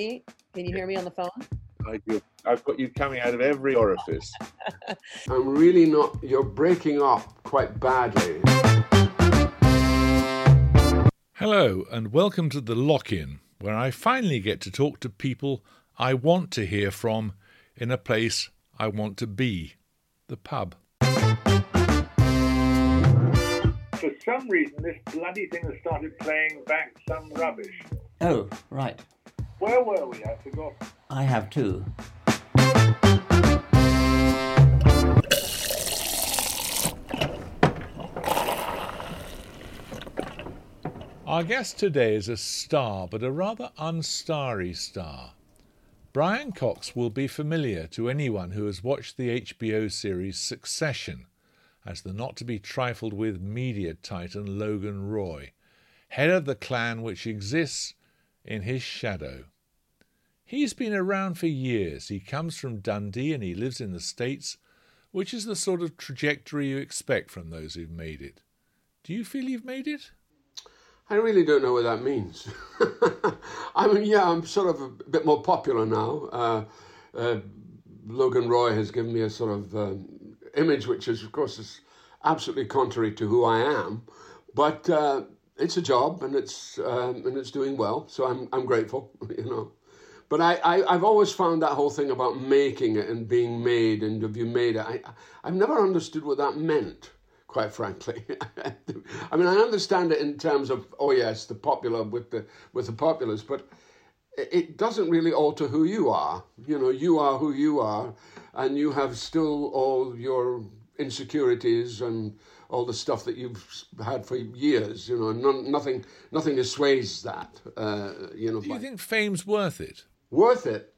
me? Can you hear me on the phone? I do. I've got you coming out of every orifice. I'm really not. You're breaking up quite badly. Hello, and welcome to the Lock In, where I finally get to talk to people I want to hear from in a place I want to be the pub. For some reason, this bloody thing has started playing back some rubbish. Oh, right. Where were we? I forgot. I have too. Our guest today is a star, but a rather unstarry star. Brian Cox will be familiar to anyone who has watched the HBO series Succession as the not to be trifled with media titan Logan Roy, head of the clan which exists in his shadow. He's been around for years. He comes from Dundee and he lives in the States, which is the sort of trajectory you expect from those who've made it. Do you feel you've made it? I really don't know what that means. I mean, yeah, I'm sort of a bit more popular now. Uh, uh, Logan Roy has given me a sort of um, image, which is, of course, is absolutely contrary to who I am. But uh, it's a job, and it's um, and it's doing well. So I'm I'm grateful, you know. But I, I I've always found that whole thing about making it and being made and have you made it. I I've never understood what that meant quite frankly. I mean, I understand it in terms of oh yes, the popular with the with the populace, but it doesn't really alter who you are. You know, you are who you are, and you have still all your insecurities and all the stuff that you've had for years. You know, none, nothing nothing assuages that. Uh, you know, do you think fame's worth it? Worth it.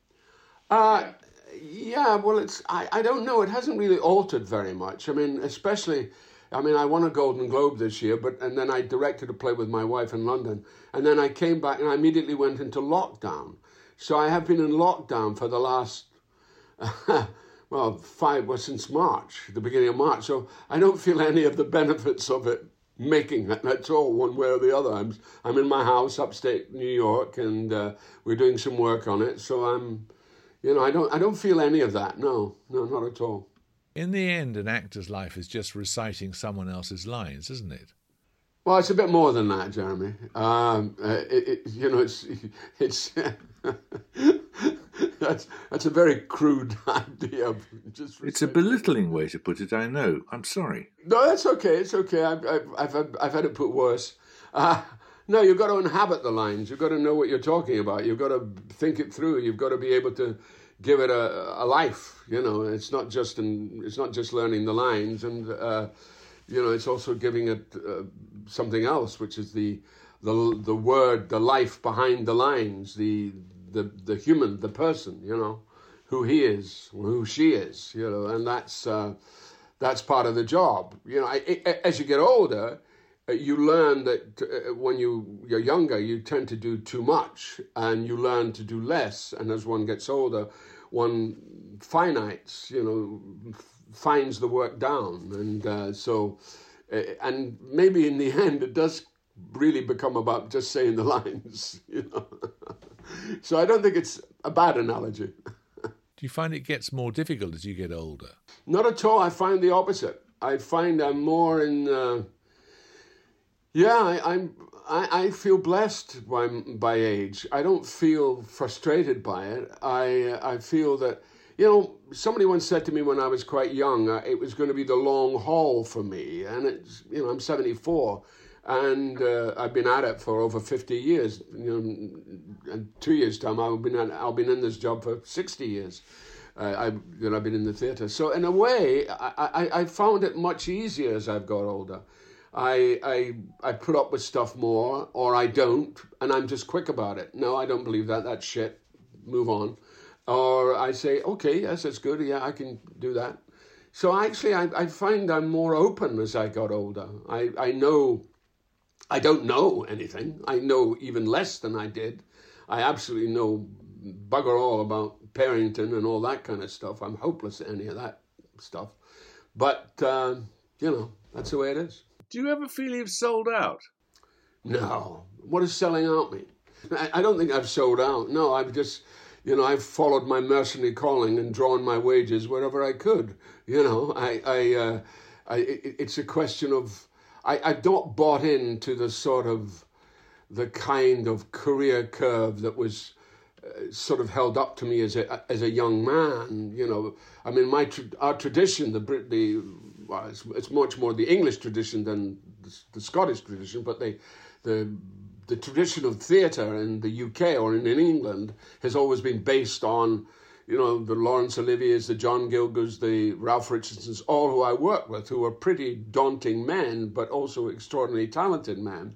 Uh, yeah. yeah, well, it's I, I don't know. It hasn't really altered very much. I mean, especially I mean, I won a Golden Globe this year, but and then I directed a play with my wife in London, and then I came back and I immediately went into lockdown. So I have been in lockdown for the last, well, five well since March, the beginning of March. So I don't feel any of the benefits of it making it at all, one way or the other. I'm I'm in my house upstate New York, and uh, we're doing some work on it. So I'm, you know, I don't I don't feel any of that. No, no, not at all. In the end, an actor's life is just reciting someone else's lines, isn't it? Well, it's a bit more than that, Jeremy. Um, uh, it, it, you know, it's it's that's that's a very crude idea. Just it's a belittling way to put it. I know. I'm sorry. No, that's okay. It's okay. I've I've I've had, I've had it put worse. Uh, no, you've got to inhabit the lines. You've got to know what you're talking about. You've got to think it through. You've got to be able to give it a, a life. You know, it's not just in, it's not just learning the lines, and uh, you know, it's also giving it uh, something else, which is the the the word, the life behind the lines, the the the human, the person. You know, who he is, who she is. You know, and that's uh, that's part of the job. You know, I, I, as you get older uh, you learn that uh, when you you're younger, you tend to do too much, and you learn to do less. And as one gets older, one finites, you know, finds the work down, and uh, so, uh, and maybe in the end, it does really become about just saying the lines, you know. so I don't think it's a bad analogy. Do you find it gets more difficult as you get older? Not at all. I find the opposite. I find I'm more in. Uh, Yeah, I, I'm. I, I feel blessed by by age. I don't feel frustrated by it. I I feel that you know somebody once said to me when I was quite young, uh, it was going to be the long haul for me, and it's you know I'm 74, and uh, I've been at it for over 50 years. You know, in two years time I've been at, I've been in this job for 60 years. Uh, I you know I've been in the theatre, so in a way I, I I found it much easier as I've got older. I, I, I put up with stuff more, or I don't, and I'm just quick about it. No, I don't believe that. That's shit. Move on. Or I say, okay, yes, that's good. Yeah, I can do that. So actually, I, I find I'm more open as I got older. I, I know, I don't know anything. I know even less than I did. I absolutely know bugger all about parenting and all that kind of stuff. I'm hopeless at any of that stuff. But, uh, you know, that's the way it is. Do you ever feel you've sold out? No. What does selling out mean? I, I don't think I've sold out. No, I've just, you know, I've followed my mercenary calling and drawn my wages wherever I could. You know, I, I, uh, I it, it's a question of, I, I've not bought into the sort of, the kind of career curve that was uh, sort of held up to me as a as a young man. You know, I mean, my our tradition, the Brit, the well, it's, it's much more the English tradition than the, the Scottish tradition, but the the the tradition of theatre in the UK or in, in England has always been based on, you know, the Laurence Oliviers, the John Gielguds, the Ralph Richardsons, all who I work with, who are pretty daunting men, but also extraordinarily talented men.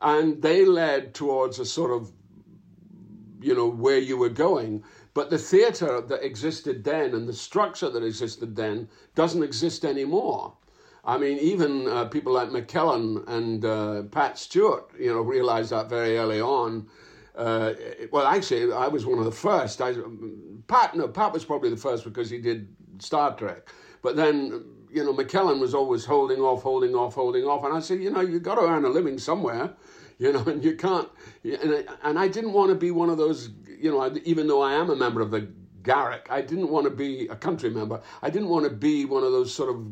And they led towards a sort of, you know, where you were going. But the theatre that existed then and the structure that existed then doesn't exist anymore. I mean, even uh, people like McKellen and uh, Pat Stewart, you know, realized that very early on. Uh, well, actually, I was one of the first. I, Pat, no, Pat was probably the first because he did Star Trek. But then, you know, McKellen was always holding off, holding off, holding off. And I said, you know, you've got to earn a living somewhere, you know, and you can't. And I, and I didn't want to be one of those, you know, even though I am a member of the Garrick, I didn't want to be a country member. I didn't want to be one of those sort of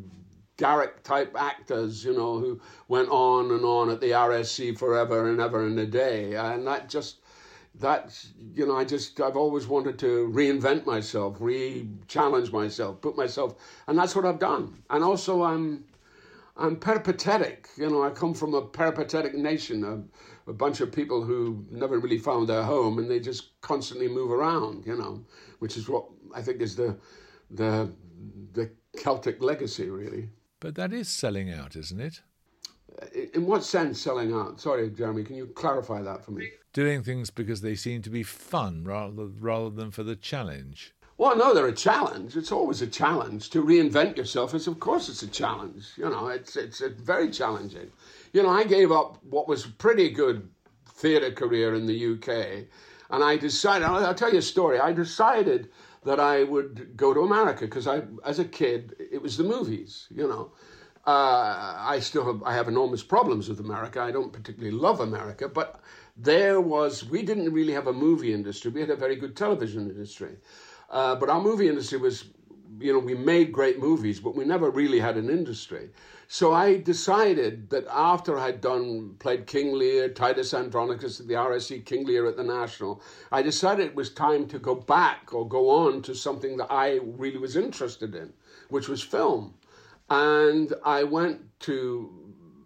Garrick type actors, you know, who went on and on at the RSC forever and ever and a day. And that just, that, you know, I just, I've always wanted to reinvent myself, re challenge myself, put myself, and that's what I've done. And also, I'm, I'm peripatetic. You know, I come from a peripatetic nation, a, a bunch of people who never really found their home and they just constantly move around, you know, which is what I think is the, the, the Celtic legacy, really. But that is selling out, isn't it? In what sense selling out? Sorry, Jeremy, can you clarify that for me? Doing things because they seem to be fun rather, rather than for the challenge. Well, no, they're a challenge. It's always a challenge to reinvent yourself. It's of course it's a challenge. You know, it's it's very challenging. You know, I gave up what was a pretty good theatre career in the UK, and I decided. I'll, I'll tell you a story. I decided that I would go to America because I, as a kid, it was the movies. You know, uh, I still have I have enormous problems with America. I don't particularly love America, but there was we didn't really have a movie industry. We had a very good television industry, uh, but our movie industry was, you know, we made great movies, but we never really had an industry. So I decided that after I'd done, played King Lear, Titus Andronicus at the RSC, King Lear at the National, I decided it was time to go back or go on to something that I really was interested in, which was film. And I went to,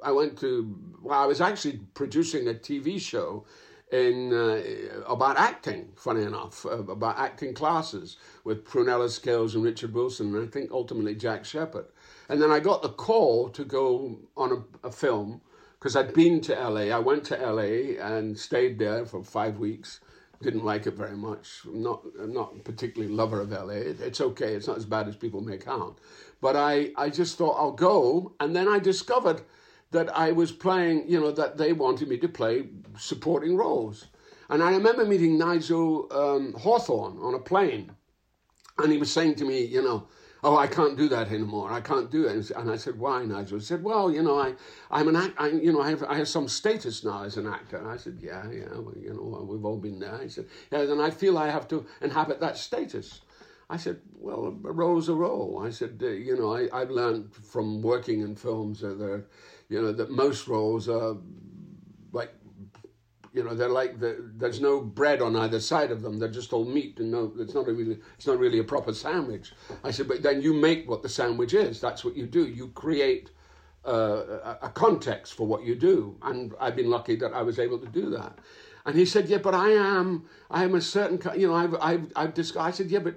I went to, well, I was actually producing a TV show in uh, about acting, funny enough, uh, about acting classes with Prunella Scales and Richard Wilson, and I think ultimately Jack Shepherd. And then I got the call to go on a, a film because I'd been to LA. I went to LA and stayed there for five weeks. Didn't like it very much. Not not particularly lover of LA. It's okay. It's not as bad as people make out. But I, I just thought I'll go. And then I discovered that I was playing, you know, that they wanted me to play supporting roles. And I remember meeting Nigel um, Hawthorne on a plane. And he was saying to me, you know, oh, I can't do that anymore. I can't do it. And I said, why, Nigel? He said, well, you know, I, I'm an act, I, you know, I have, I have some status now as an actor. And I said, yeah, yeah, well, you know, we've all been there. He said, yeah, then I feel I have to inhabit that status. I said, well, a role's a role. I said, uh, you know, I, I've learned from working in films that, you know, that most roles are you know they're like the, there's no bread on either side of them. They're just all meat and no it's not a really it's not really a proper sandwich. I said but then you make what the sandwich is. That's what you do. You create uh, a, context for what you do. And i've been lucky that i was able to do that. And he said yeah but i am i am a certain ki- you know i've i've, I've discussed i said yeah but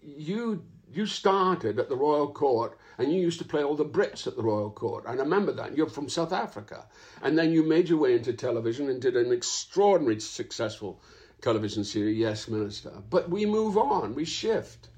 you you started at the royal court and you used to play all the Brits at the Royal Court. And I remember that. You're from South Africa. And then you made your way into television and did an extraordinarily successful television series, Yes, Minister. But we move on, we shift.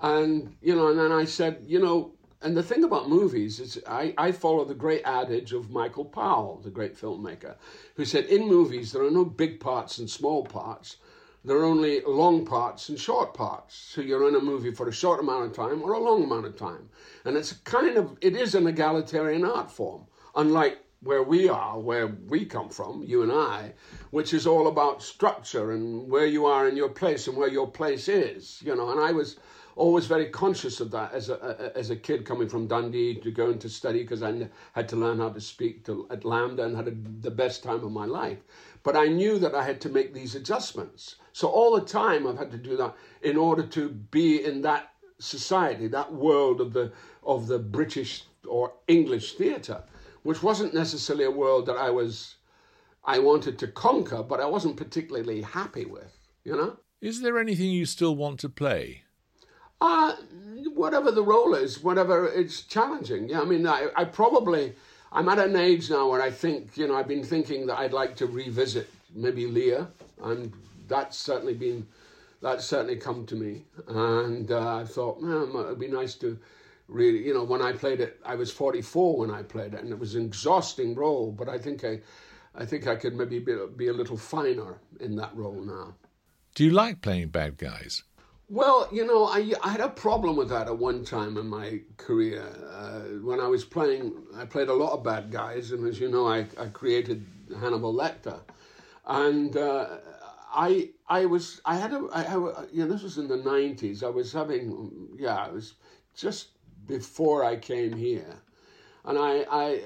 And, you know, and then I said, you know, and the thing about movies is I, I follow the great adage of Michael Powell, the great filmmaker, who said, in movies, there are no big parts and small parts there are only long parts and short parts. So you're in a movie for a short amount of time or a long amount of time. And it's kind of, it is an egalitarian art form, unlike where we are, where we come from, you and I, which is all about structure and where you are in your place and where your place is, you know. And I was always very conscious of that as a, as a kid coming from Dundee to go into study because I had to learn how to speak to, at LAMDA and had a, the best time of my life. But I knew that I had to make these adjustments. So all the time I've had to do that in order to be in that society, that world of the of the British or English theatre, which wasn't necessarily a world that I was I wanted to conquer, but I wasn't particularly happy with, you know? Is there anything you still want to play? Uh whatever the role is, whatever it's challenging. Yeah, I mean I, I probably I'm at an age now where I think, you know, I've been thinking that I'd like to revisit maybe Lear. and that's certainly been that's certainly come to me, and uh, I thought, man, it'd be nice to really, you know, when I played it, I was 44 when I played it, and it was an exhausting role, but I think I, I think I could maybe be, be a little finer in that role now. Do you like playing bad guys? Well, you know, I, I had a problem with that at one time in my career. Uh, when I was playing, I played a lot of bad guys, and as you know, I, I created Hannibal Lecter. And uh, I I was I had a I, I, you know this was in the nineties. I was having yeah it was just before I came here, and I I,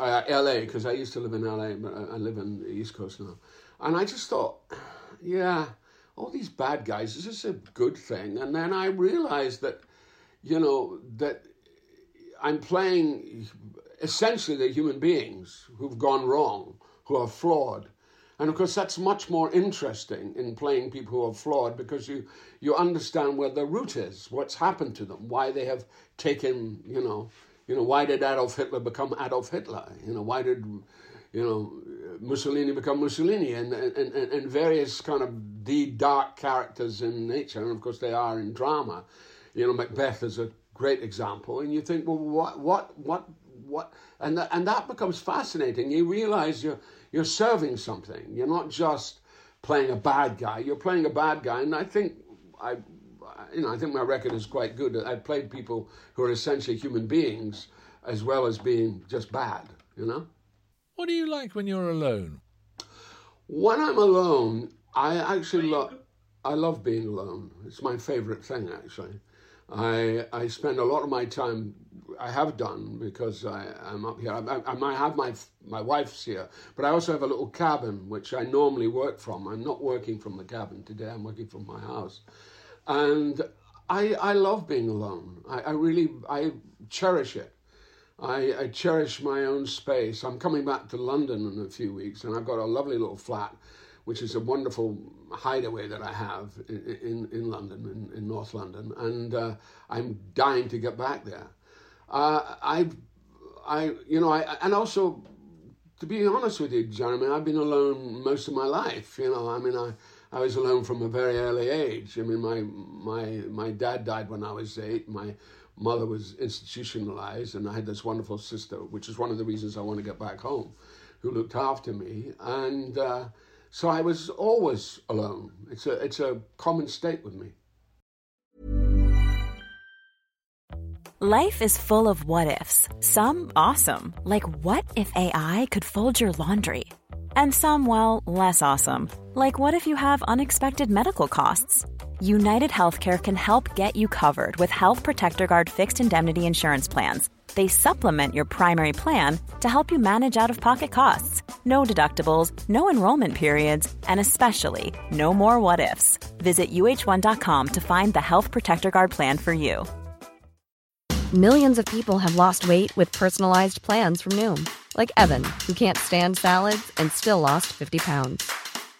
I L.A. because I used to live in L.A. but I live in the East Coast now, and I just thought yeah all these bad guys is this a good thing? And then I realized that you know that I'm playing essentially the human beings who've gone wrong, who are flawed and of course, that's much more interesting in playing people who are flawed because you, you understand where the root is, what's happened to them, why they have taken, you know, you know, why did Adolf Hitler become Adolf Hitler? You know, why did, you know, Mussolini become Mussolini? And, and, and, various kind of the dark characters in nature, and of course they are in drama. You know, Macbeth is a great example. And you think, well, what, what, what, what? And, and that becomes fascinating. You realize you're you're serving something. You're not just playing a bad guy. You're playing a bad guy, and I think I, you know, I think my record is quite good. I've played people who are essentially human beings as well as being just bad. You know. What do you like when you're alone? When I'm alone, I actually love. I love being alone. It's my favorite thing, actually. I I spend a lot of my time I have done because I, am up here. I, I, might have my my wife's here, but I also have a little cabin which I normally work from. I'm not working from the cabin today. I'm working from my house, and I I love being alone. I, I really I cherish it. I, I cherish my own space. I'm coming back to London in a few weeks, and I've got a lovely little flat, which is a wonderful hideaway that I have in in, in London, in, in North London, and uh, I'm dying to get back there uh, I, I, you know, I, and also, to be honest with you, Jeremy, I've been alone most of my life. You know, I mean, I, I was alone from a very early age. I mean, my, my, my dad died when I was eight. My mother was institutionalized, and I had this wonderful sister, which is one of the reasons I want to get back home, who looked after me. And uh, so I was always alone. It's a, it's a common state with me. Life is full of what ifs, some awesome, like what if AI could fold your laundry? And some, well, less awesome, like what if you have unexpected medical costs? United Healthcare can help get you covered with Health Protector Guard fixed indemnity insurance plans. They supplement your primary plan to help you manage out of pocket costs no deductibles, no enrollment periods, and especially no more what ifs. Visit uh1.com to find the Health Protector Guard plan for you. Millions of people have lost weight with personalized plans from Noom, like Evan, who can't stand salads and still lost 50 pounds.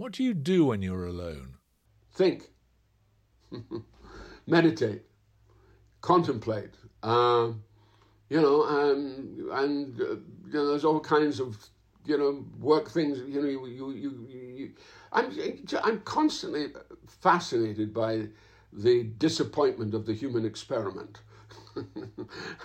What do you do when you're alone? Think, meditate, contemplate. Um, you know, um, and uh, you know, there's all kinds of you know work things. You know, you you, you, you I'm I'm constantly fascinated by the disappointment of the human experiment, and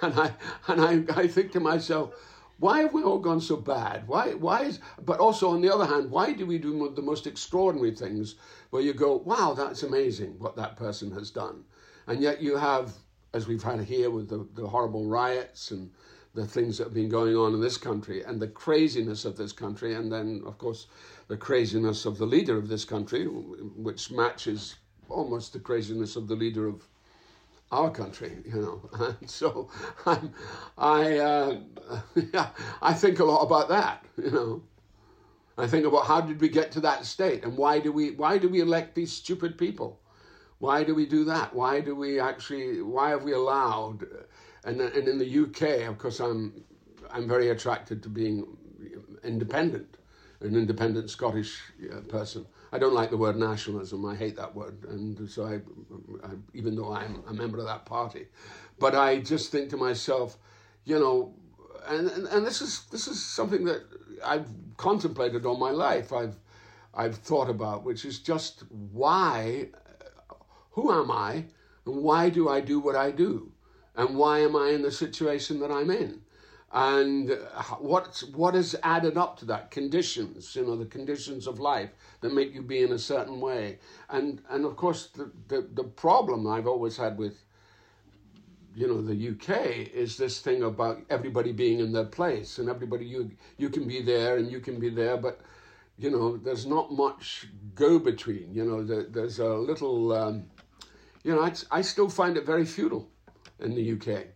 I and I, I think to myself. Why have we all gone so bad? Why? Why is? But also, on the other hand, why do we do the most extraordinary things where you go, "Wow, that's amazing what that person has done," and yet you have, as we've had here with the, the horrible riots and the things that have been going on in this country and the craziness of this country, and then, of course, the craziness of the leader of this country, which matches almost the craziness of the leader of our country, you know. And so I'm, I, uh, yeah, I think a lot about that, you know. I think about how did we get to that state, and why do we why do we elect these stupid people? Why do we do that? Why do we actually? Why have we allowed? And and in the UK, of course, I'm I'm very attracted to being independent, an independent Scottish uh, person. I don't like the word nationalism. I hate that word, and so I, I, even though I'm a member of that party, but I just think to myself, you know, and, and, and this is this is something that I've contemplated all my life. I've I've thought about, which is just why, who am I, and why do I do what I do, and why am I in the situation that I'm in? And what what has added up to that? Conditions you know the conditions of life that make you be in a certain way. And and of course the the, the problem i've always had with you know the UK is this thing about everybody being in their place and everybody you you can be there and you can be there but you know there's not much go between you know the, there's a little um, you know I, I still find it very futile in the UK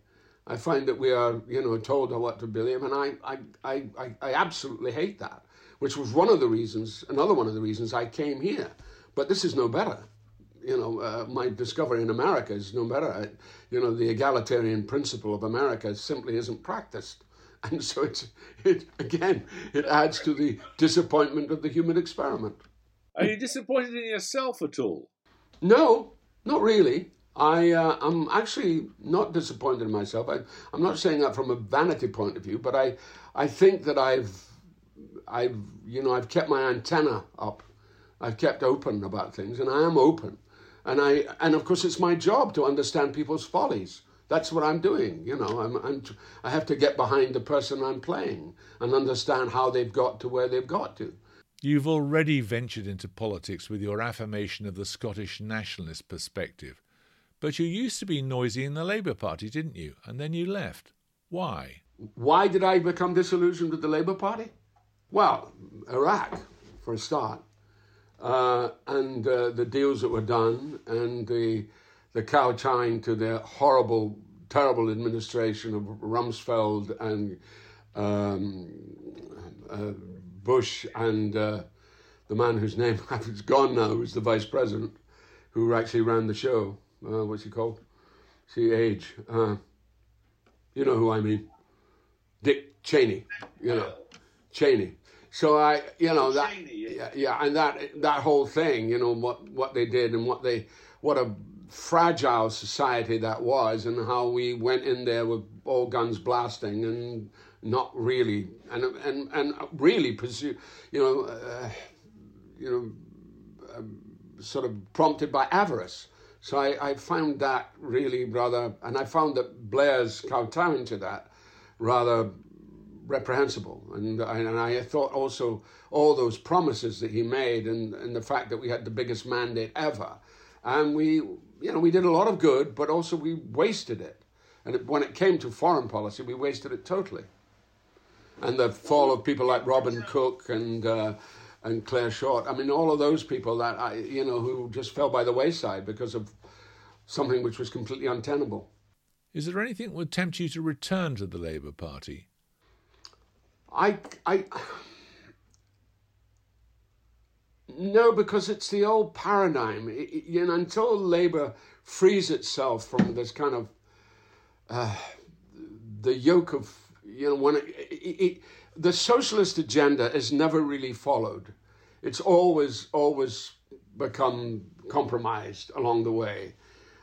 I find that we are, you know, told what to believe, and I, I, I, I absolutely hate that. Which was one of the reasons, another one of the reasons I came here. But this is no better. You know, uh, my discovery in America is no better. I, you know, the egalitarian principle of America simply isn't practiced. And so it's, it, again, it adds to the disappointment of the human experiment. Are you disappointed in yourself at all? No, not really. I, uh, I'm actually not disappointed in myself. I, I'm not saying that from a vanity point of view, but I, I think that I've, I've, you know, I've kept my antenna up. I've kept open about things, and I am open. And I, and of course, it's my job to understand people's follies. That's what I'm doing. You know, I'm, I'm, I have to get behind the person I'm playing and understand how they've got to where they've got to. You've already ventured into politics with your affirmation of the Scottish nationalist perspective. But you used to be noisy in the Labour Party, didn't you? And then you left. Why? Why did I become disillusioned with the Labour Party? Well, Iraq, for a start, uh, and uh, the deals that were done, and the the kowtowing to the horrible, terrible administration of Rumsfeld and um, uh, Bush and uh, the man whose name is gone now, who's the vice president, who actually ran the show uh, what's he called? See, age. Uh, you know who I mean. Dick Cheney, you know, Cheney. So I, you know, that yeah, yeah, and that that whole thing, you know, what what they did and what they what a fragile society that was, and how we went in there with all guns blasting and not really and and and really pursue, you know, uh, you know, uh, sort of prompted by avarice. So I, I found that really rather, and I found that Blair's kowtowing to that rather reprehensible. And, and I thought also all those promises that he made and, and the fact that we had the biggest mandate ever. And we, you know, we did a lot of good, but also we wasted it. And it, when it came to foreign policy, we wasted it totally. And the fall of people like Robin Cook and uh, and Clare Short. I mean, all of those people that I, you know, who just fell by the wayside because of something which was completely untenable. Is there anything that would tempt you to return to the Labour Party? I, I, no, because it's the old paradigm. It, you know, until Labour frees itself from this kind of uh, the yoke of you know when it, it, the socialist agenda is never really followed. It's always always become compromised along the way.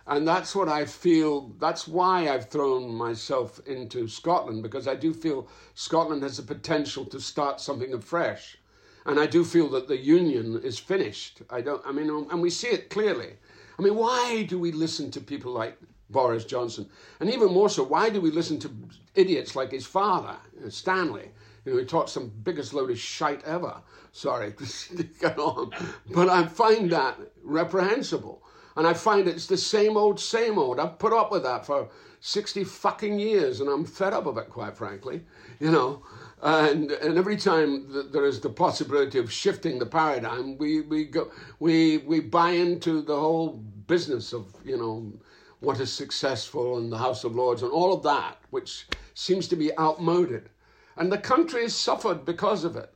And that's what I feel, that's why I've thrown myself into Scotland, because I do feel Scotland has the potential to start something afresh. And I do feel that the union is finished. I don't, I mean, and we see it clearly. I mean, why do we listen to people like Boris Johnson? And even more so, why do we listen to idiots like his father, Stanley? He talks some biggest load of shite ever. Sorry get on. But I find that reprehensible. And I find it's the same old, same old. I've put up with that for 60 fucking years and I'm fed up of it, quite frankly. You know, and and every time that there is the possibility of shifting the paradigm, we, we go we we buy into the whole business of, you know, what is successful and the House of Lords and all of that, which seems to be outmoded. And the country has suffered because of it.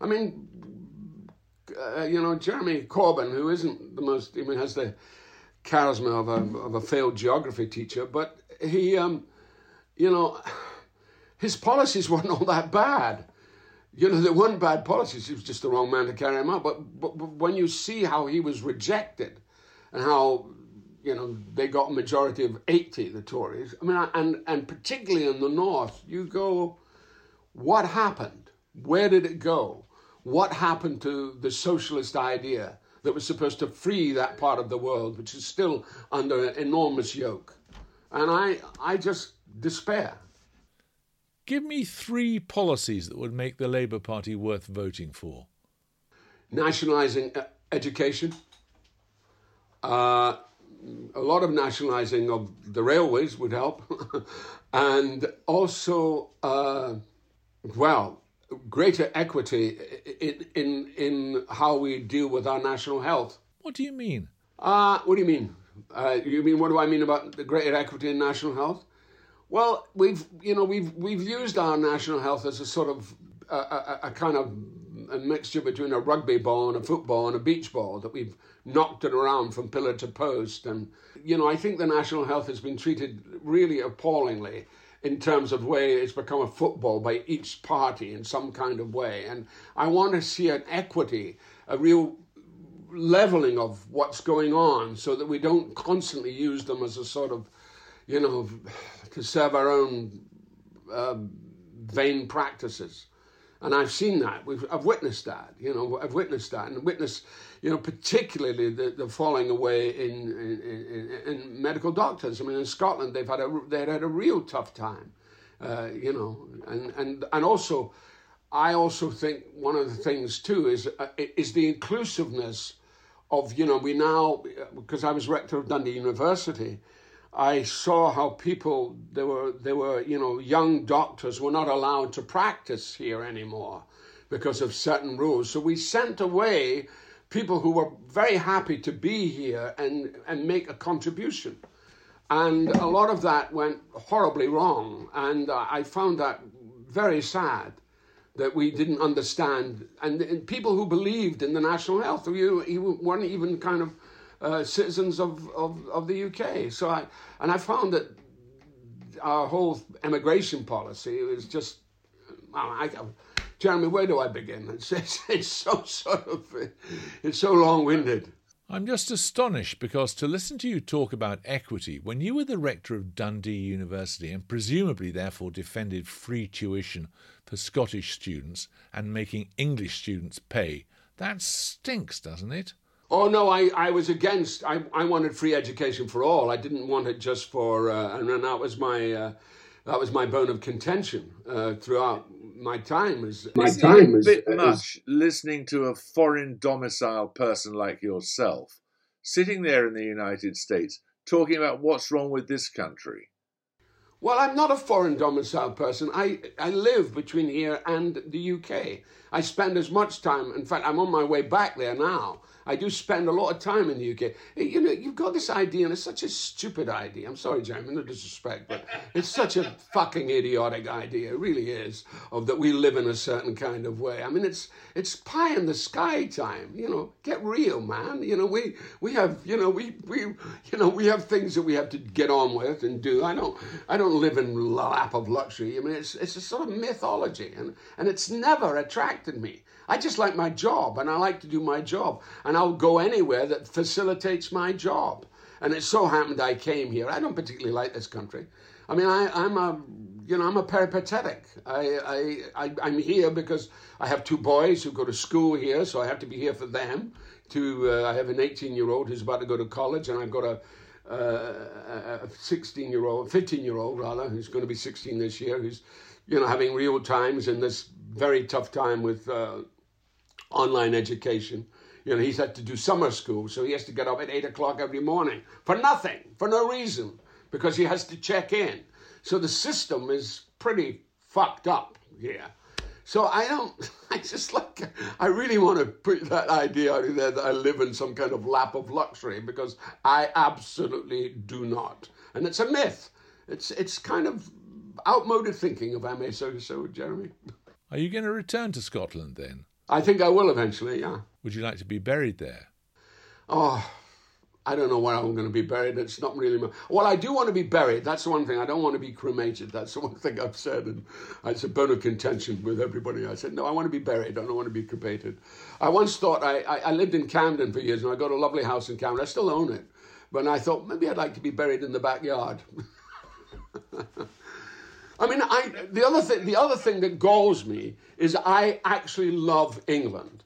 I mean, uh, you know, Jeremy Corbyn, who isn't the most, I mean, has the charisma of a, of a failed geography teacher, but he, um, you know, his policies weren't all that bad. You know, they weren't bad policies. He was just the wrong man to carry them out. But, but, but when you see how he was rejected and how, you know, they got a majority of 80, the Tories, I mean, and, and particularly in the North, you go, what happened? Where did it go? What happened to the socialist idea? that was supposed to free that part of the world, which is still under an enormous yoke. And I, I just despair. Give me three policies that would make the Labour Party worth voting for. Nationalising uh, education. Uh, a lot of nationalising of the railways would help. and also, uh, well, greater equity in, in, in how we deal with our national health. What do you mean? Uh, what do you mean? Uh, you mean what do I mean about the greater equity in national health? Well, we've you know we've we've used our national health as a sort of a, a, a kind of a mixture between a rugby ball and a football and a beach ball that we've knocked it around from pillar to post and you know I think the national health has been treated really appallingly in terms of way it's become a football by each party in some kind of way. And I want to see an equity, a real leveling of what's going on so that we don't constantly use them as a sort of, you know, to serve our own uh, vain practices. And I've seen that. We've, I've witnessed that. You know, I've witnessed that, and witnessed, you know, particularly the, the falling away in, in, in, in medical doctors. I mean, in Scotland, they've had a they had a real tough time. Uh, you know, and and and also, I also think one of the things too is uh, is the inclusiveness of you know we now because I was rector of Dundee University I saw how people there were there were you know young doctors were not allowed to practice here anymore because of certain rules. So we sent away people who were very happy to be here and and make a contribution. And a lot of that went horribly wrong, and I found that very sad that we didn't understand. And, and people who believed in the national health, you, you weren't even kind of uh, citizens of, of, of the UK. So I, and I found that our whole immigration policy was just, I, Jeremy, where do I begin? It's, it's, it's so sort of, it's so long-winded. I'm just astonished because to listen to you talk about equity when you were the rector of Dundee University and presumably therefore defended free tuition for Scottish students and making English students pay, that stinks, doesn't it? Oh no, I, I was against. I, I wanted free education for all. I didn't want it just for, uh, and that was my uh, that was my bone of contention uh, throughout my time. As my Isn't time a bit as, much listening to a foreign domicile person like yourself sitting there in the United States talking about what's wrong with this country. Well, I'm not a foreign domicile person. I, I live between here and the UK. I spend as much time, in fact, I'm on my way back there now. I do spend a lot of time in the UK. Eh, you know, you've got this idea, and it's such a stupid idea. I'm sorry, Jeremy, no disrespect, but it's such a fucking idiotic idea. It really is, of that we live in a certain kind of way. I mean, it's it's pie in the sky time. You know, get real, man. You know, we we have you know we we you know we have things that we have to get on with and do. I don't I don't live in lap of luxury. I mean, it's it's a sort of mythology, and and it's never attracted me. I just like my job and I like to do my job. And I'll go anywhere that facilitates my job. And it so happened I came here. I don't particularly like this country. I mean, I, am a, you know, I'm a peripatetic. I, I, I, am here because I have two boys who go to school here, so I have to be here for them. To, uh, I have an 18 year old who's about to go to college, and I've got a, uh, a 16 year old, 15 year old rather, who's going to be 16 this year, who's, you know, having real times in this very tough time with uh, online education. You know, he's had to do summer school, so he has to get up at eight o'clock every morning for nothing, for no reason, because he has to check in. So the system is pretty fucked up here. So I don't, I just like, I really want to put that idea out there that I live in some kind of lap of luxury because I absolutely do not. And it's a myth. It's, it's kind of outmoded thinking, if I may say so, Jeremy. Are you going to return to Scotland then? I think I will eventually, yeah. Would you like to be buried there? Oh, I don't know where I'm going to be buried. It's not really. My... Well, I do want to be buried. That's the one thing. I don't want to be cremated. That's the one thing I've said, and it's a bone of contention with everybody. I said, no, I want to be buried. I don't want to be cremated. I once thought I, I, I lived in Camden for years, and I got a lovely house in Camden. I still own it, but I thought maybe I'd like to be buried in the backyard. I mean, I, the other thing, the other thing that galls me is I actually love England.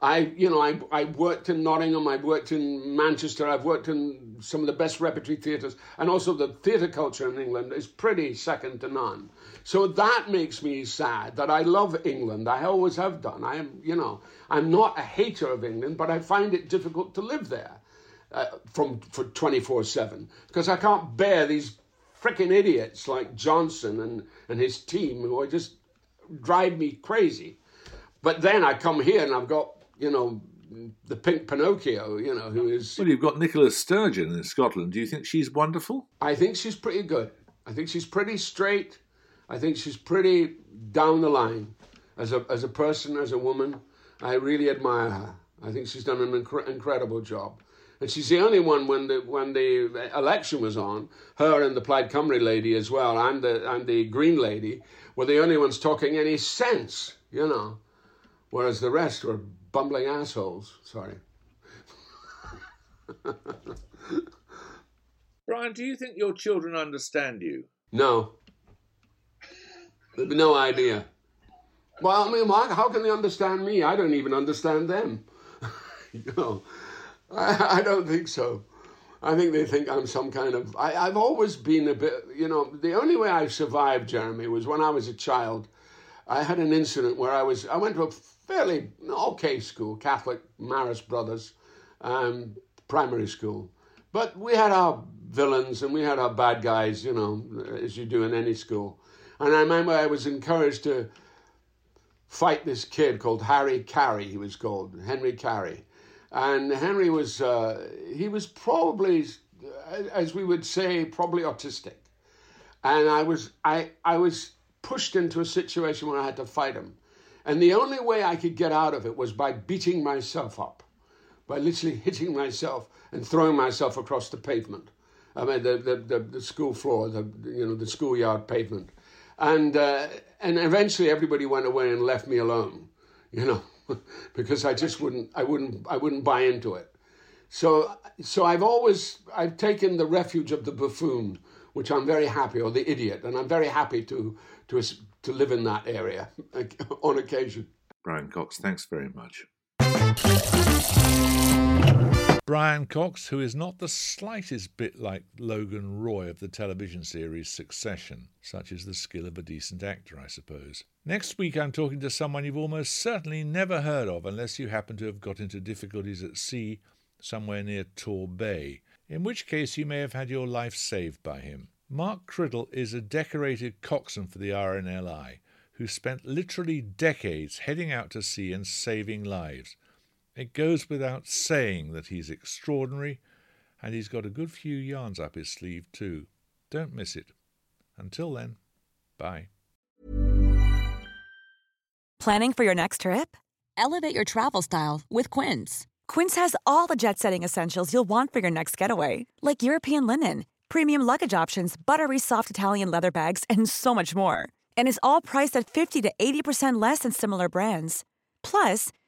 I, you know, I, I worked in Nottingham, I've worked in Manchester, I've worked in some of the best repertory theatres, and also the theatre culture in England is pretty second to none. So that makes me sad that I love England. I always have done. I am, you know, I'm not a hater of England, but I find it difficult to live there uh, from for 24 7 because I can't bear these freaking idiots like Johnson and, and his team who are just drive me crazy. But then I come here and I've got, you know, the pink Pinocchio, you know, who is. Well, you've got Nicola Sturgeon in Scotland. Do you think she's wonderful? I think she's pretty good. I think she's pretty straight. I think she's pretty down the line as a, as a person, as a woman. I really admire her. I think she's done an incre- incredible job. And she's the only one when the when the election was on, her and the Plaid Cymru lady as well, and the and the Green lady were the only ones talking any sense, you know. Whereas the rest were bumbling assholes. Sorry. Brian, do you think your children understand you? No. No idea. Well, I mean, how can they understand me? I don't even understand them. you know. I, I don't think so. I think they think I'm some kind of. I, I've always been a bit, you know, the only way I survived, Jeremy, was when I was a child. I had an incident where I was, I went to a fairly okay school, Catholic Marist Brothers, um, primary school. But we had our villains and we had our bad guys, you know, as you do in any school. And I remember I was encouraged to fight this kid called Harry Carey, he was called, Henry Carey. And Henry was, uh, he was probably, as we would say, probably autistic. And I was, I, I was pushed into a situation where I had to fight him. And the only way I could get out of it was by beating myself up, by literally hitting myself and throwing myself across the pavement. I mean, the, the, the, the school floor, the, you know, the schoolyard pavement. and uh, and eventually everybody went away and left me alone, you know, because I just wouldn't I wouldn't I wouldn't buy into it. So so I've always I've taken the refuge of the buffoon, which I'm very happy, or the idiot, and I'm very happy to to to live in that area on occasion. Brian Cox, thanks very much. Brian Cox, who is not the slightest bit like Logan Roy of the television series Succession. Such is the skill of a decent actor, I suppose. Next week, I'm talking to someone you've almost certainly never heard of unless you happen to have got into difficulties at sea somewhere near Tor Bay, in which case you may have had your life saved by him. Mark Criddle is a decorated coxswain for the RNLI who spent literally decades heading out to sea and saving lives. It goes without saying that he's extraordinary, and he's got a good few yarns up his sleeve, too. Don't miss it. Until then, bye. Planning for your next trip? Elevate your travel style with Quince. Quince has all the jet setting essentials you'll want for your next getaway, like European linen, premium luggage options, buttery soft Italian leather bags, and so much more. And is all priced at 50 to 80% less than similar brands. Plus,